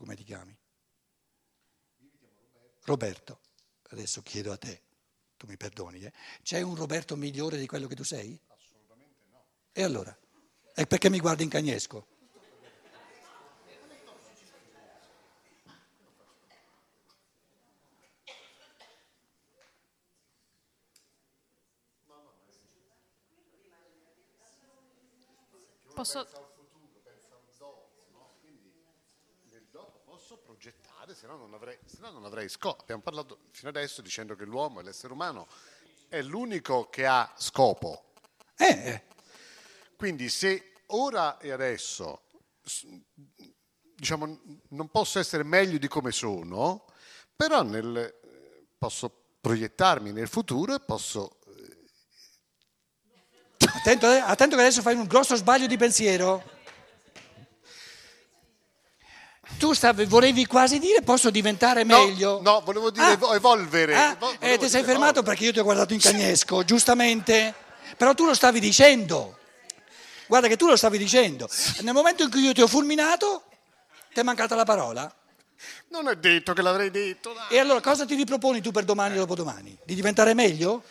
come ti chiami? Roberto. Adesso chiedo a te, tu mi perdoni, eh? c'è un Roberto migliore di quello che tu sei? Assolutamente no. E allora? E perché mi guardi in cagnesco? Posso... Pensa al futuro, pensa al dopo, no? Quindi nel dopo posso progettare, se no non avrei, no non avrei scopo. Abbiamo parlato fino adesso dicendo che l'uomo e l'essere umano è l'unico che ha scopo. Eh, eh, Quindi se ora e adesso diciamo, non posso essere meglio di come sono, però nel- eh, posso proiettarmi nel futuro e posso attento, eh, attento che adesso fai un grosso sbaglio di pensiero. Tu stavi, volevi quasi dire posso diventare No, meglio? no, volevo dire evo- evolvere. Ah, eh, volevo ti sei fermato evolvere. perché io ti ho guardato in cagnesco, giustamente. Però tu lo stavi dicendo. Guarda che tu lo stavi dicendo. Nel momento in cui io ti ho fulminato, ti è mancata la parola. Non è detto che l'avrei detto. dai. E allora cosa ti riproponi tu per domani e dopodomani? Di diventare meglio?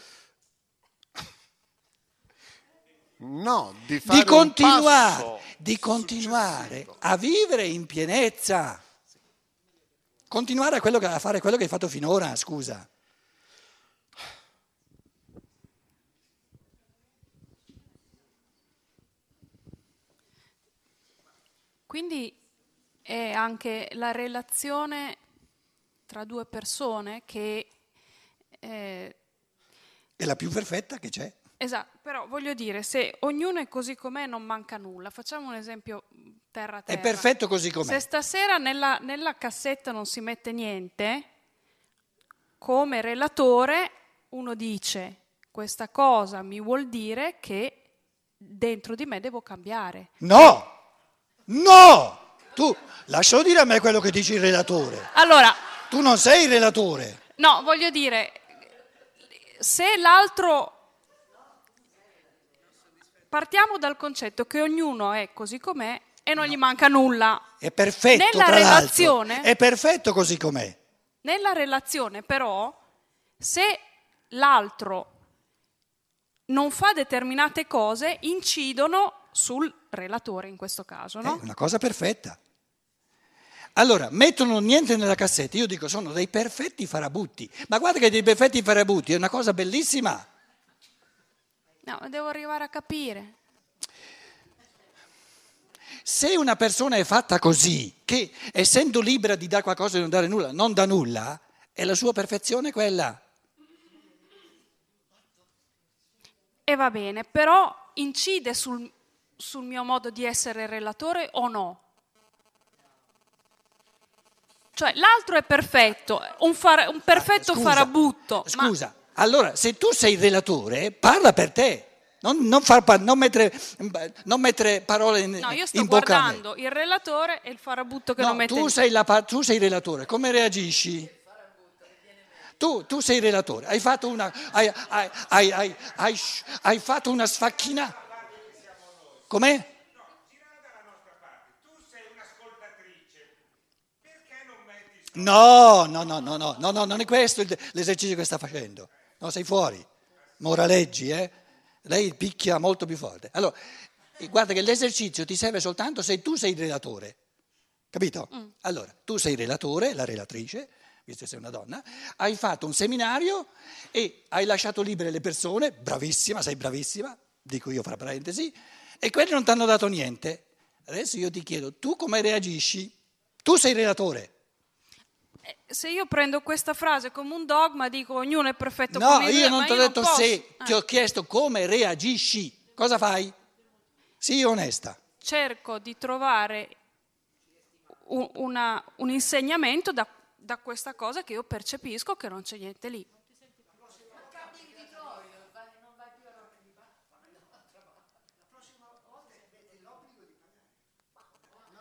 No, di fare Di un continuare, passo di continuare a vivere in pienezza. Continuare a, quello a fare quello che hai fatto finora, scusa. Quindi è anche la relazione tra due persone che... eh, È la più perfetta che c'è. Esatto, però voglio dire, se ognuno è così com'è non manca nulla. Facciamo un esempio terra terra. È perfetto così com'è. Se stasera nella, nella cassetta non si mette niente, come relatore uno dice questa cosa mi vuol dire che dentro di me devo cambiare. No! No! Tu lascialo dire a me quello che dice il relatore. Allora, Tu non sei il relatore. no, voglio dire, se l'altro... Partiamo dal concetto che ognuno è così com'è e non gli manca nulla. È perfetto, Nella relazione- È perfetto così com'è. Nella relazione però, se l'altro non fa determinate cose, incidono sul relatore in questo caso, È no? una cosa perfetta. Allora, mettono niente nella cassetta. Io dico, sono dei perfetti farabutti. Ma guarda che dei perfetti farabutti è una cosa bellissima. No, devo arrivare a capire. Se una persona è fatta così, che essendo libera di dare qualcosa e non dare nulla, non dà nulla, è la sua perfezione quella. E va bene, però incide sul, sul mio modo di essere relatore o no? Cioè, l'altro è perfetto, un, fara- un perfetto Scusa, farabutto. ma- Scusa, allora se tu sei il relatore, parla per te. Non, non far non mettere, non mettere parole in, No, io sto bocca guardando il relatore e il farabutto che No, non mette tu in- sei, la tu sei il relatore, come reagisci? Tu, tu sei il relatore, hai fatto una, hai, hai- hai- hai- fatto una sfacchina. Com'è? No, no, no, no, no, no, no, non è questo l'esercizio che sta facendo. No, sei fuori. Moraleggi, eh? Lei picchia molto più forte. Allora, eh, guarda che l'esercizio ti serve soltanto se tu sei il relatore. Capito? Allora, tu sei il relatore, la relatrice, visto che sei una donna, hai fatto un seminario e hai lasciato libere le persone, bravissima, sei bravissima, dico io fra parentesi, e quelli non ti hanno dato niente. Adesso io ti chiedo, tu come reagisci? Tu sei il relatore. Eh, Se io prendo questa frase come un dogma, dico ognuno è perfetto No, come io non ti ho detto posso. se, Eh, ti ho chiesto come reagisci. Cosa fai? Sii onesta. Cerco di trovare un, una- un insegnamento da, da questa cosa che io percepisco che non c'è niente lì.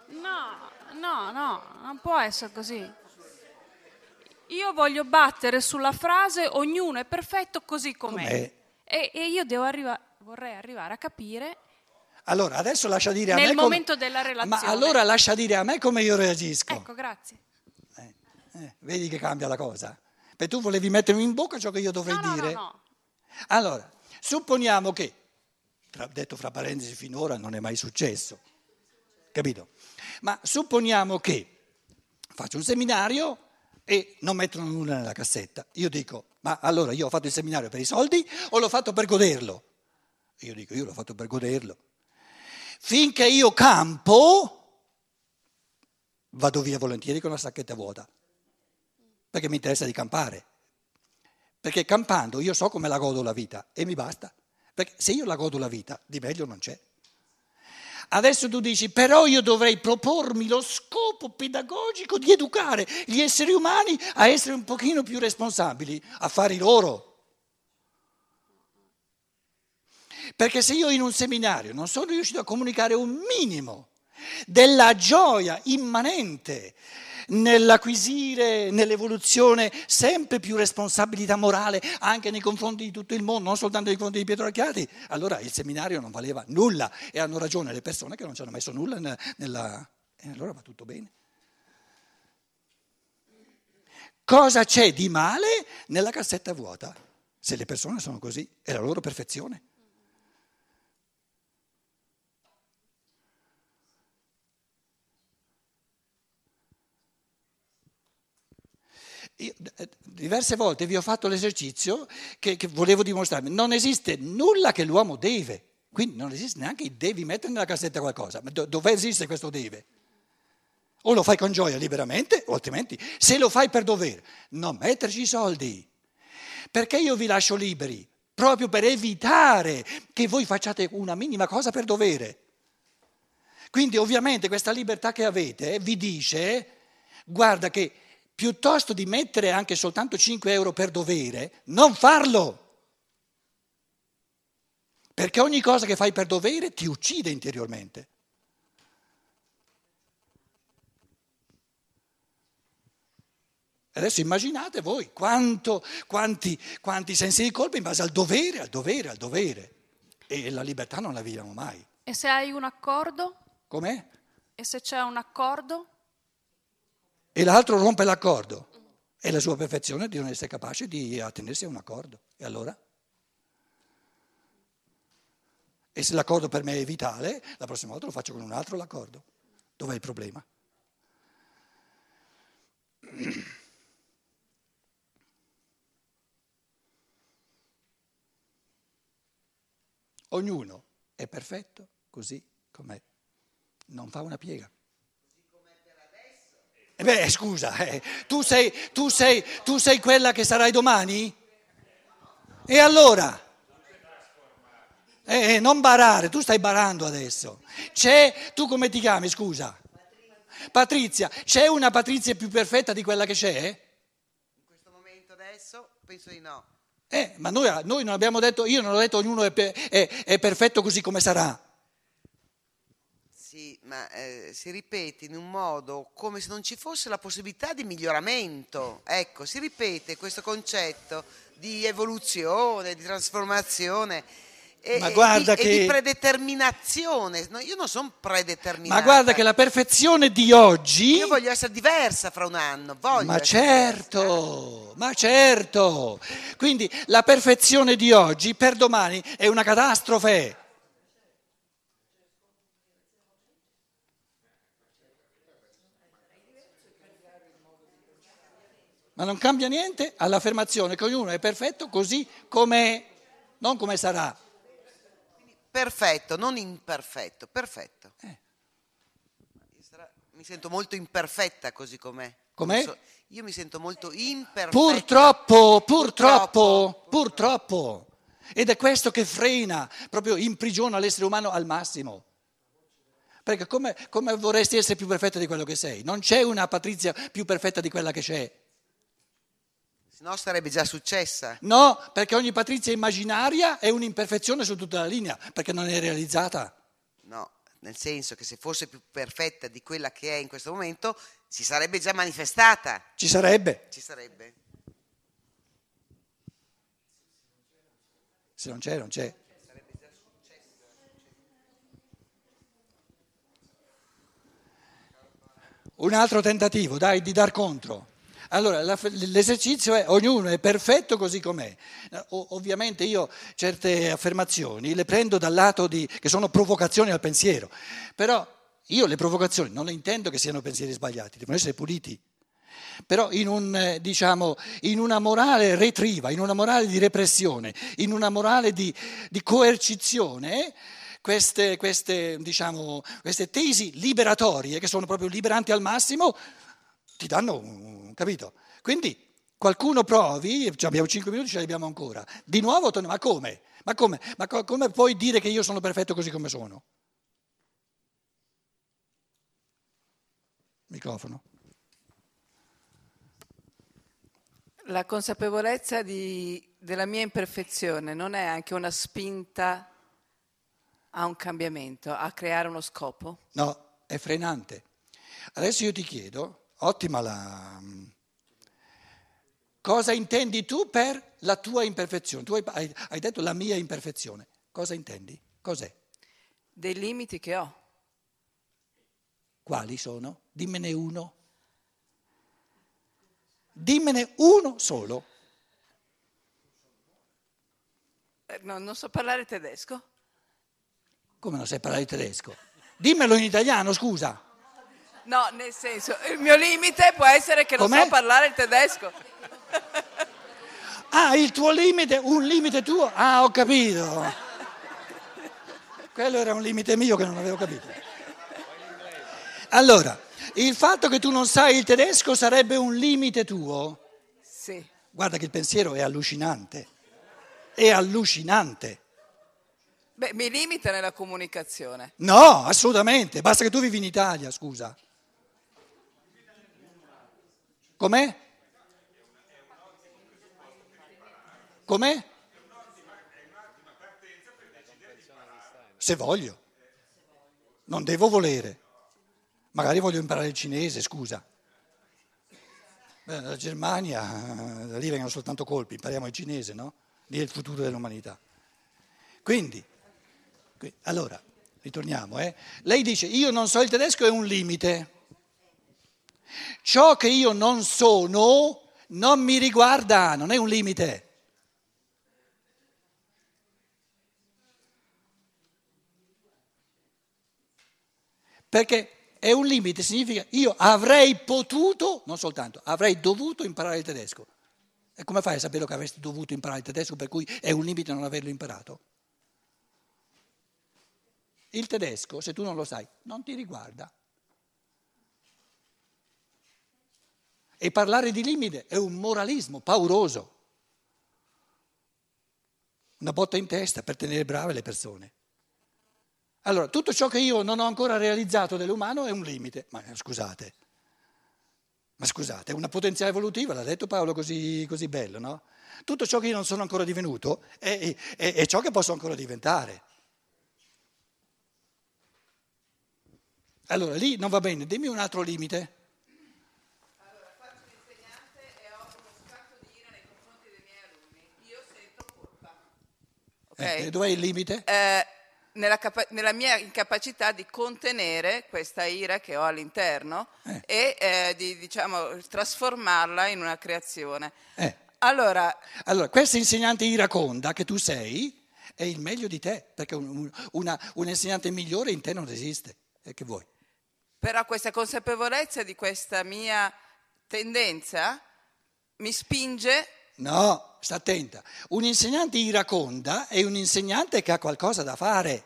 No, no, no, non può essere così. Io voglio battere sulla frase ognuno è perfetto così com'è. E, e io devo arriva- vorrei arrivare a capire Allora, adesso lascia dire a Nel me come- momento della relazione. Ma allora lascia dire a me come io reagisco. Ecco, grazie. Eh, vedi che cambia la cosa? Perché tu volevi mettermi in bocca ciò che io dovrei No, no, dire. no, no. Allora, supponiamo che, tra- detto fra parentesi finora, non è mai successo, capito? Ma supponiamo che faccio un seminario e non mettono nulla nella cassetta. Io dico, ma allora io ho fatto il seminario per i soldi o l'ho fatto per goderlo? Io dico, io l'ho fatto per goderlo. Finché io campo, vado via volentieri con la sacchetta vuota, perché mi interessa di campare. Perché campando io so come la godo la vita e mi basta. Perché se io la godo la vita, di meglio non c'è. Adesso tu dici, però io dovrei propormi lo scopo pedagogico di educare gli esseri umani a essere un pochino più responsabili, affari loro. Perché se io in un seminario non sono riuscito a comunicare un minimo della gioia immanente nell'acquisire, nell'evoluzione sempre più responsabilità morale anche nei confronti di tutto il mondo, non soltanto nei confronti di Pietro Archiati, allora il seminario non valeva nulla e hanno ragione le persone che non ci hanno messo nulla ne- nella... E allora va tutto bene. Cosa c'è di male nella cassetta vuota? Se le persone sono così, è la loro perfezione. Io, eh, diverse volte vi ho fatto l'esercizio che, che volevo dimostrarvi. Non esiste nulla che l'uomo deve, quindi non esiste neanche il devi mettere nella cassetta qualcosa. Ma do- dove esiste questo deve? O lo fai con gioia liberamente, o altrimenti se lo fai per dovere, non metterci i soldi. Perché io vi lascio liberi? Proprio per evitare che voi facciate una minima cosa per dovere. Quindi ovviamente questa libertà che avete vi dice, guarda che piuttosto di mettere anche soltanto 5 euro per dovere, non farlo. Perché ogni cosa che fai per dovere ti uccide interiormente. Adesso immaginate voi quanto, quanti, quanti sensi di colpa in base al dovere, al dovere, al dovere. E la libertà non la viviamo mai. E se hai un accordo? Com'è? E se c'è un accordo? E l'altro rompe l'accordo. È la sua perfezione di non essere capace di attenersi a un accordo. E allora? E se l'accordo per me è vitale, la prossima volta lo faccio con un altro l'accordo. Dov'è il problema? Ognuno è perfetto così com'è, non fa una piega. Eh beh, scusa, eh, tu, sei, tu, sei, tu sei quella che sarai domani? E allora? Eh, non barare, tu stai barando adesso. C'è, tu come ti chiami, scusa? Patrizia, c'è una Patrizia più perfetta di quella che c'è? In questo momento adesso penso di no. Eh, ma noi, noi non abbiamo detto, io non ho detto ognuno è, è- è perfetto così come sarà. Ma eh, si ripete in un modo come se non ci fosse la possibilità di miglioramento. Ecco, si ripete questo concetto di evoluzione, di trasformazione e, Ma e di, e che- di predeterminazione. No, io non sono predeterminata. Ma guarda che la perfezione di oggi... Io voglio essere diversa fra un anno, voglio Ma certo, ma certo. Quindi la perfezione di oggi per domani è una catastrofe. Ma non cambia niente all'affermazione che ognuno è perfetto così come non come sarà. Perfetto, non imperfetto, perfetto. Eh. Mi sento molto imperfetta così com'è. Com'è? So- io mi sento molto imperfetta. Purtroppo, Purtroppo. purtroppo, purtroppo. Ed è questo che frena, proprio imprigiona l'essere umano al massimo. Perché come, come vorresti essere più perfetta di quello che sei? Non c'è una Patrizia più perfetta di quella che c'è. Se no sarebbe già successa. No, perché ogni patrizia immaginaria è un'imperfezione su tutta la linea, perché non è realizzata. No, nel senso che se fosse più perfetta di quella che è in questo momento, si sarebbe già manifestata. Ci sarebbe. Ci sarebbe. Se non c'è, non c'è. Un altro tentativo, dai, di dar contro. Allora, la- l'esercizio è ognuno è perfetto così com'è. O- ovviamente io certe affermazioni le prendo dal lato di, che sono provocazioni al pensiero, però io le provocazioni non le intendo che siano pensieri sbagliati, devono essere puliti. Però in, un, eh, diciamo, in una morale retriva, in una morale di repressione, in una morale di, di coercizione, queste, queste, diciamo, queste tesi liberatorie, che sono proprio liberanti al massimo, ti danno capito? Quindi qualcuno provi, cioè abbiamo 5 minuti, ce li abbiamo ancora. Di nuovo, ma come? Ma come? Ma co- come puoi dire che io sono perfetto così come sono? Microfono. La consapevolezza di- della mia imperfezione non è anche una spinta a un cambiamento, a creare uno scopo? No, è frenante. Adesso io ti chiedo, ottima la... Cosa intendi tu per la tua imperfezione? Tu hai, hai- hai detto la mia imperfezione. Cosa intendi? Cos'è? Dei limiti che ho. Quali sono? Dimmene uno. Dimmene uno solo. Eh, no, non so parlare tedesco? Come non sai parlare tedesco? Dimmelo in italiano, scusa. No, nel senso, il mio limite può essere che non Com'è? so parlare il tedesco. Ah, il tuo limite, un limite tuo? Ah, ho capito. Quello era un limite mio che non avevo capito. Allora, il fatto che tu non sai il tedesco sarebbe un limite tuo? Sì. Guarda che il pensiero è allucinante. È allucinante. Beh, mi limita nella comunicazione. No, assolutamente. Basta che tu vivi in Italia, scusa. Com'è? Com'è? Se voglio. Non devo volere. Magari voglio imparare il cinese, scusa. La Germania, da lì vengono soltanto colpi, impariamo il cinese, no? Lì è il futuro dell'umanità. Quindi, qui- allora, ritorniamo, eh. Lei dice, io non so il tedesco è un limite. Ciò che io non sono non mi riguarda, non è un limite. Perché è un limite, significa io avrei potuto, non soltanto, avrei dovuto imparare il tedesco. E come fai a sapere che avresti dovuto imparare il tedesco per cui è un limite non averlo imparato? Il tedesco, se tu non lo sai, non ti riguarda. E parlare di limite è un moralismo pauroso. Una botta in testa per tenere brave le persone. Allora, tutto ciò che io non ho ancora realizzato dell'umano è un limite. Ma eh, scusate, ma scusate, è una potenziale evolutiva, l'ha detto Paolo così, così bello, no? Tutto ciò che io non sono ancora divenuto è, è- è ciò che posso ancora diventare. Allora, lì non va bene, dimmi un altro limite. Allora, faccio l'insegnante e ho uno scatto di ira nei confronti dei miei alunni. Io sento colpa. Ok? E dov'è il limite? Eh, nella, capa- nella mia incapacità di contenere questa ira che ho all'interno Eh. e eh, di diciamo, trasformarla in una creazione. Eh. Allora, Allora, questa insegnante iraconda che tu sei è il meglio di te, perché un, un- una- un insegnante migliore in te non esiste. E che vuoi? però questa consapevolezza di questa mia tendenza mi spinge No, sta attenta. Un insegnante iraconda è un insegnante che ha qualcosa da fare.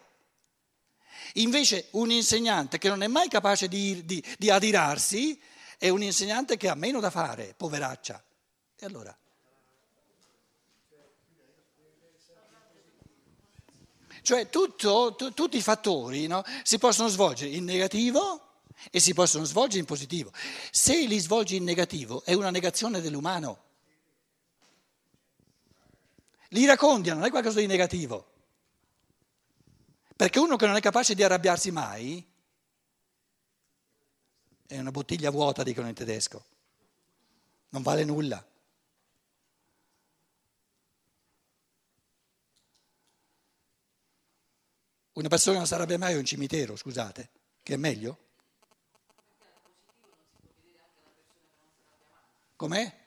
Invece un insegnante che non è mai capace di, di- di adirarsi è un insegnante che ha meno da fare, poveraccia. E allora? Cioè tutto- tu- tutti i fattori no, si possono svolgere in negativo e si possono svolgere in positivo. Se li svolgi in negativo è una negazione dell'umano. L'iracondia non è qualcosa di negativo. Perché uno che non è capace di arrabbiarsi mai è una bottiglia vuota, dicono in tedesco. Non vale nulla. Una persona non si arrabbia mai un cimitero, scusate, che è meglio? Com'è?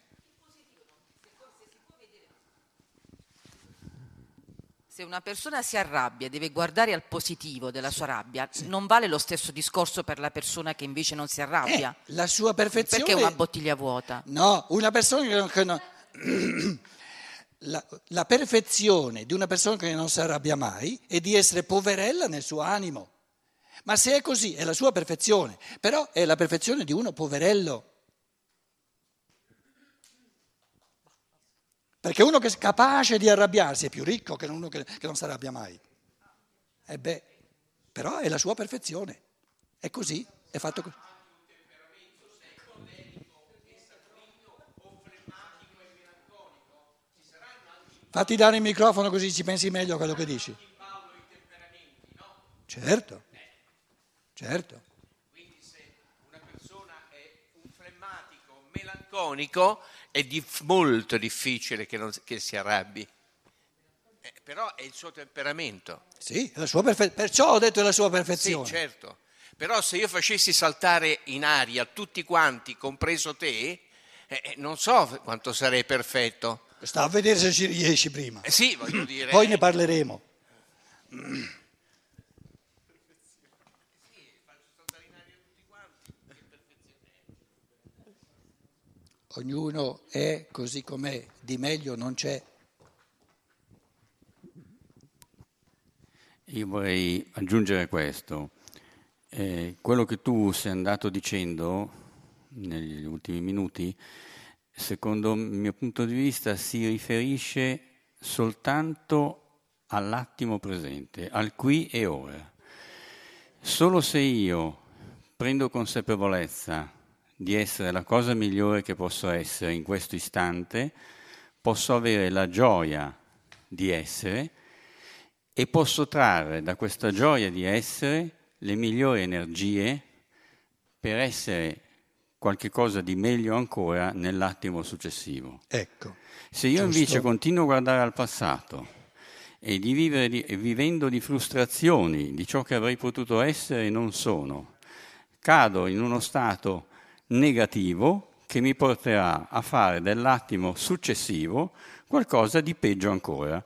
Se una persona si arrabbia, deve guardare al positivo della sua rabbia, non vale lo stesso discorso per la persona che invece non si arrabbia. Eh, la sua perfezione... Perché è una bottiglia vuota? No, una persona che non... Che non- la, la perfezione di una persona che non si arrabbia mai è di essere poverella nel suo animo. Ma se è così, è la sua perfezione, però è la perfezione di uno poverello. Perché uno che è capace di arrabbiarsi è più ricco che uno che, che non si arrabbia mai. E beh, però è la sua perfezione. È così, è fatto così. Fatti dare il microfono così ci pensi meglio a quello che dici. Certo, certo. Quindi se una persona è un flemmatico, melanconico, è dif- molto difficile che, non- che si arrabbi. Eh, però è il suo temperamento. Sì, la sua perfe- perciò ho detto è la sua Sì, perfezione. certo. Però se io facessi saltare in aria tutti quanti, compreso te, eh, eh, non so quanto sarei perfetto. Sta a vedere se ci riesci prima. Eh sì, voglio dire. Poi ne parleremo. Ognuno è così com'è, di meglio non c'è. Io vorrei aggiungere questo. Eh, quello che tu sei andato dicendo negli ultimi minuti, secondo il mio punto di vista, si riferisce soltanto all'attimo presente, al qui e ora. Solo se io prendo consapevolezza di essere la cosa migliore che posso essere in questo istante, posso avere la gioia di essere e posso trarre da questa gioia di essere le migliori energie per essere qualcosa di meglio ancora nell'attimo successivo. Ecco. Se io Giusto. invece continuo a guardare al passato e di vivere di- e vivendo di frustrazioni di ciò che avrei potuto essere e non sono, cado in uno stato negativo che mi porterà a fare dell'attimo successivo qualcosa di peggio ancora.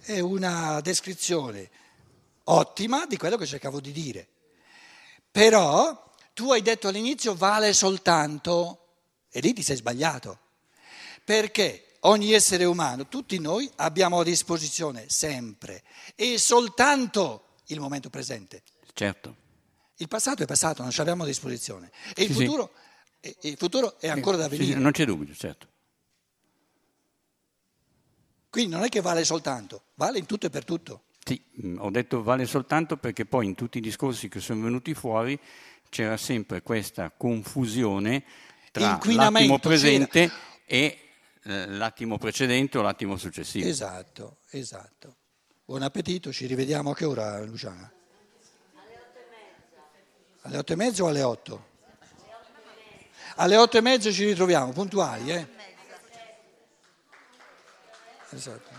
È una descrizione ottima di quello che cercavo di dire. Però tu hai detto all'inizio vale soltanto, e lì ti sei sbagliato, perché ogni essere umano, tutti noi, abbiamo a disposizione sempre e soltanto il momento presente. Certo. Il passato è passato, non ce l'abbiamo a disposizione. E il Sì, sì. futuro, e il futuro è ancora da Sì, venire. non c'è dubbio, certo. Quindi non è che vale soltanto, vale in tutto e per tutto. Sì, mh, ho detto vale soltanto perché poi in tutti i discorsi che sono venuti fuori c'era sempre questa confusione tra l'attimo presente e eh, l'attimo precedente o l'attimo successivo. Esatto, esatto. Buon appetito, ci rivediamo a che ora Luciana? Alle otto e mezza o alle otto? Alle otto e mezza ci ritroviamo, puntuali, eh? Esatto.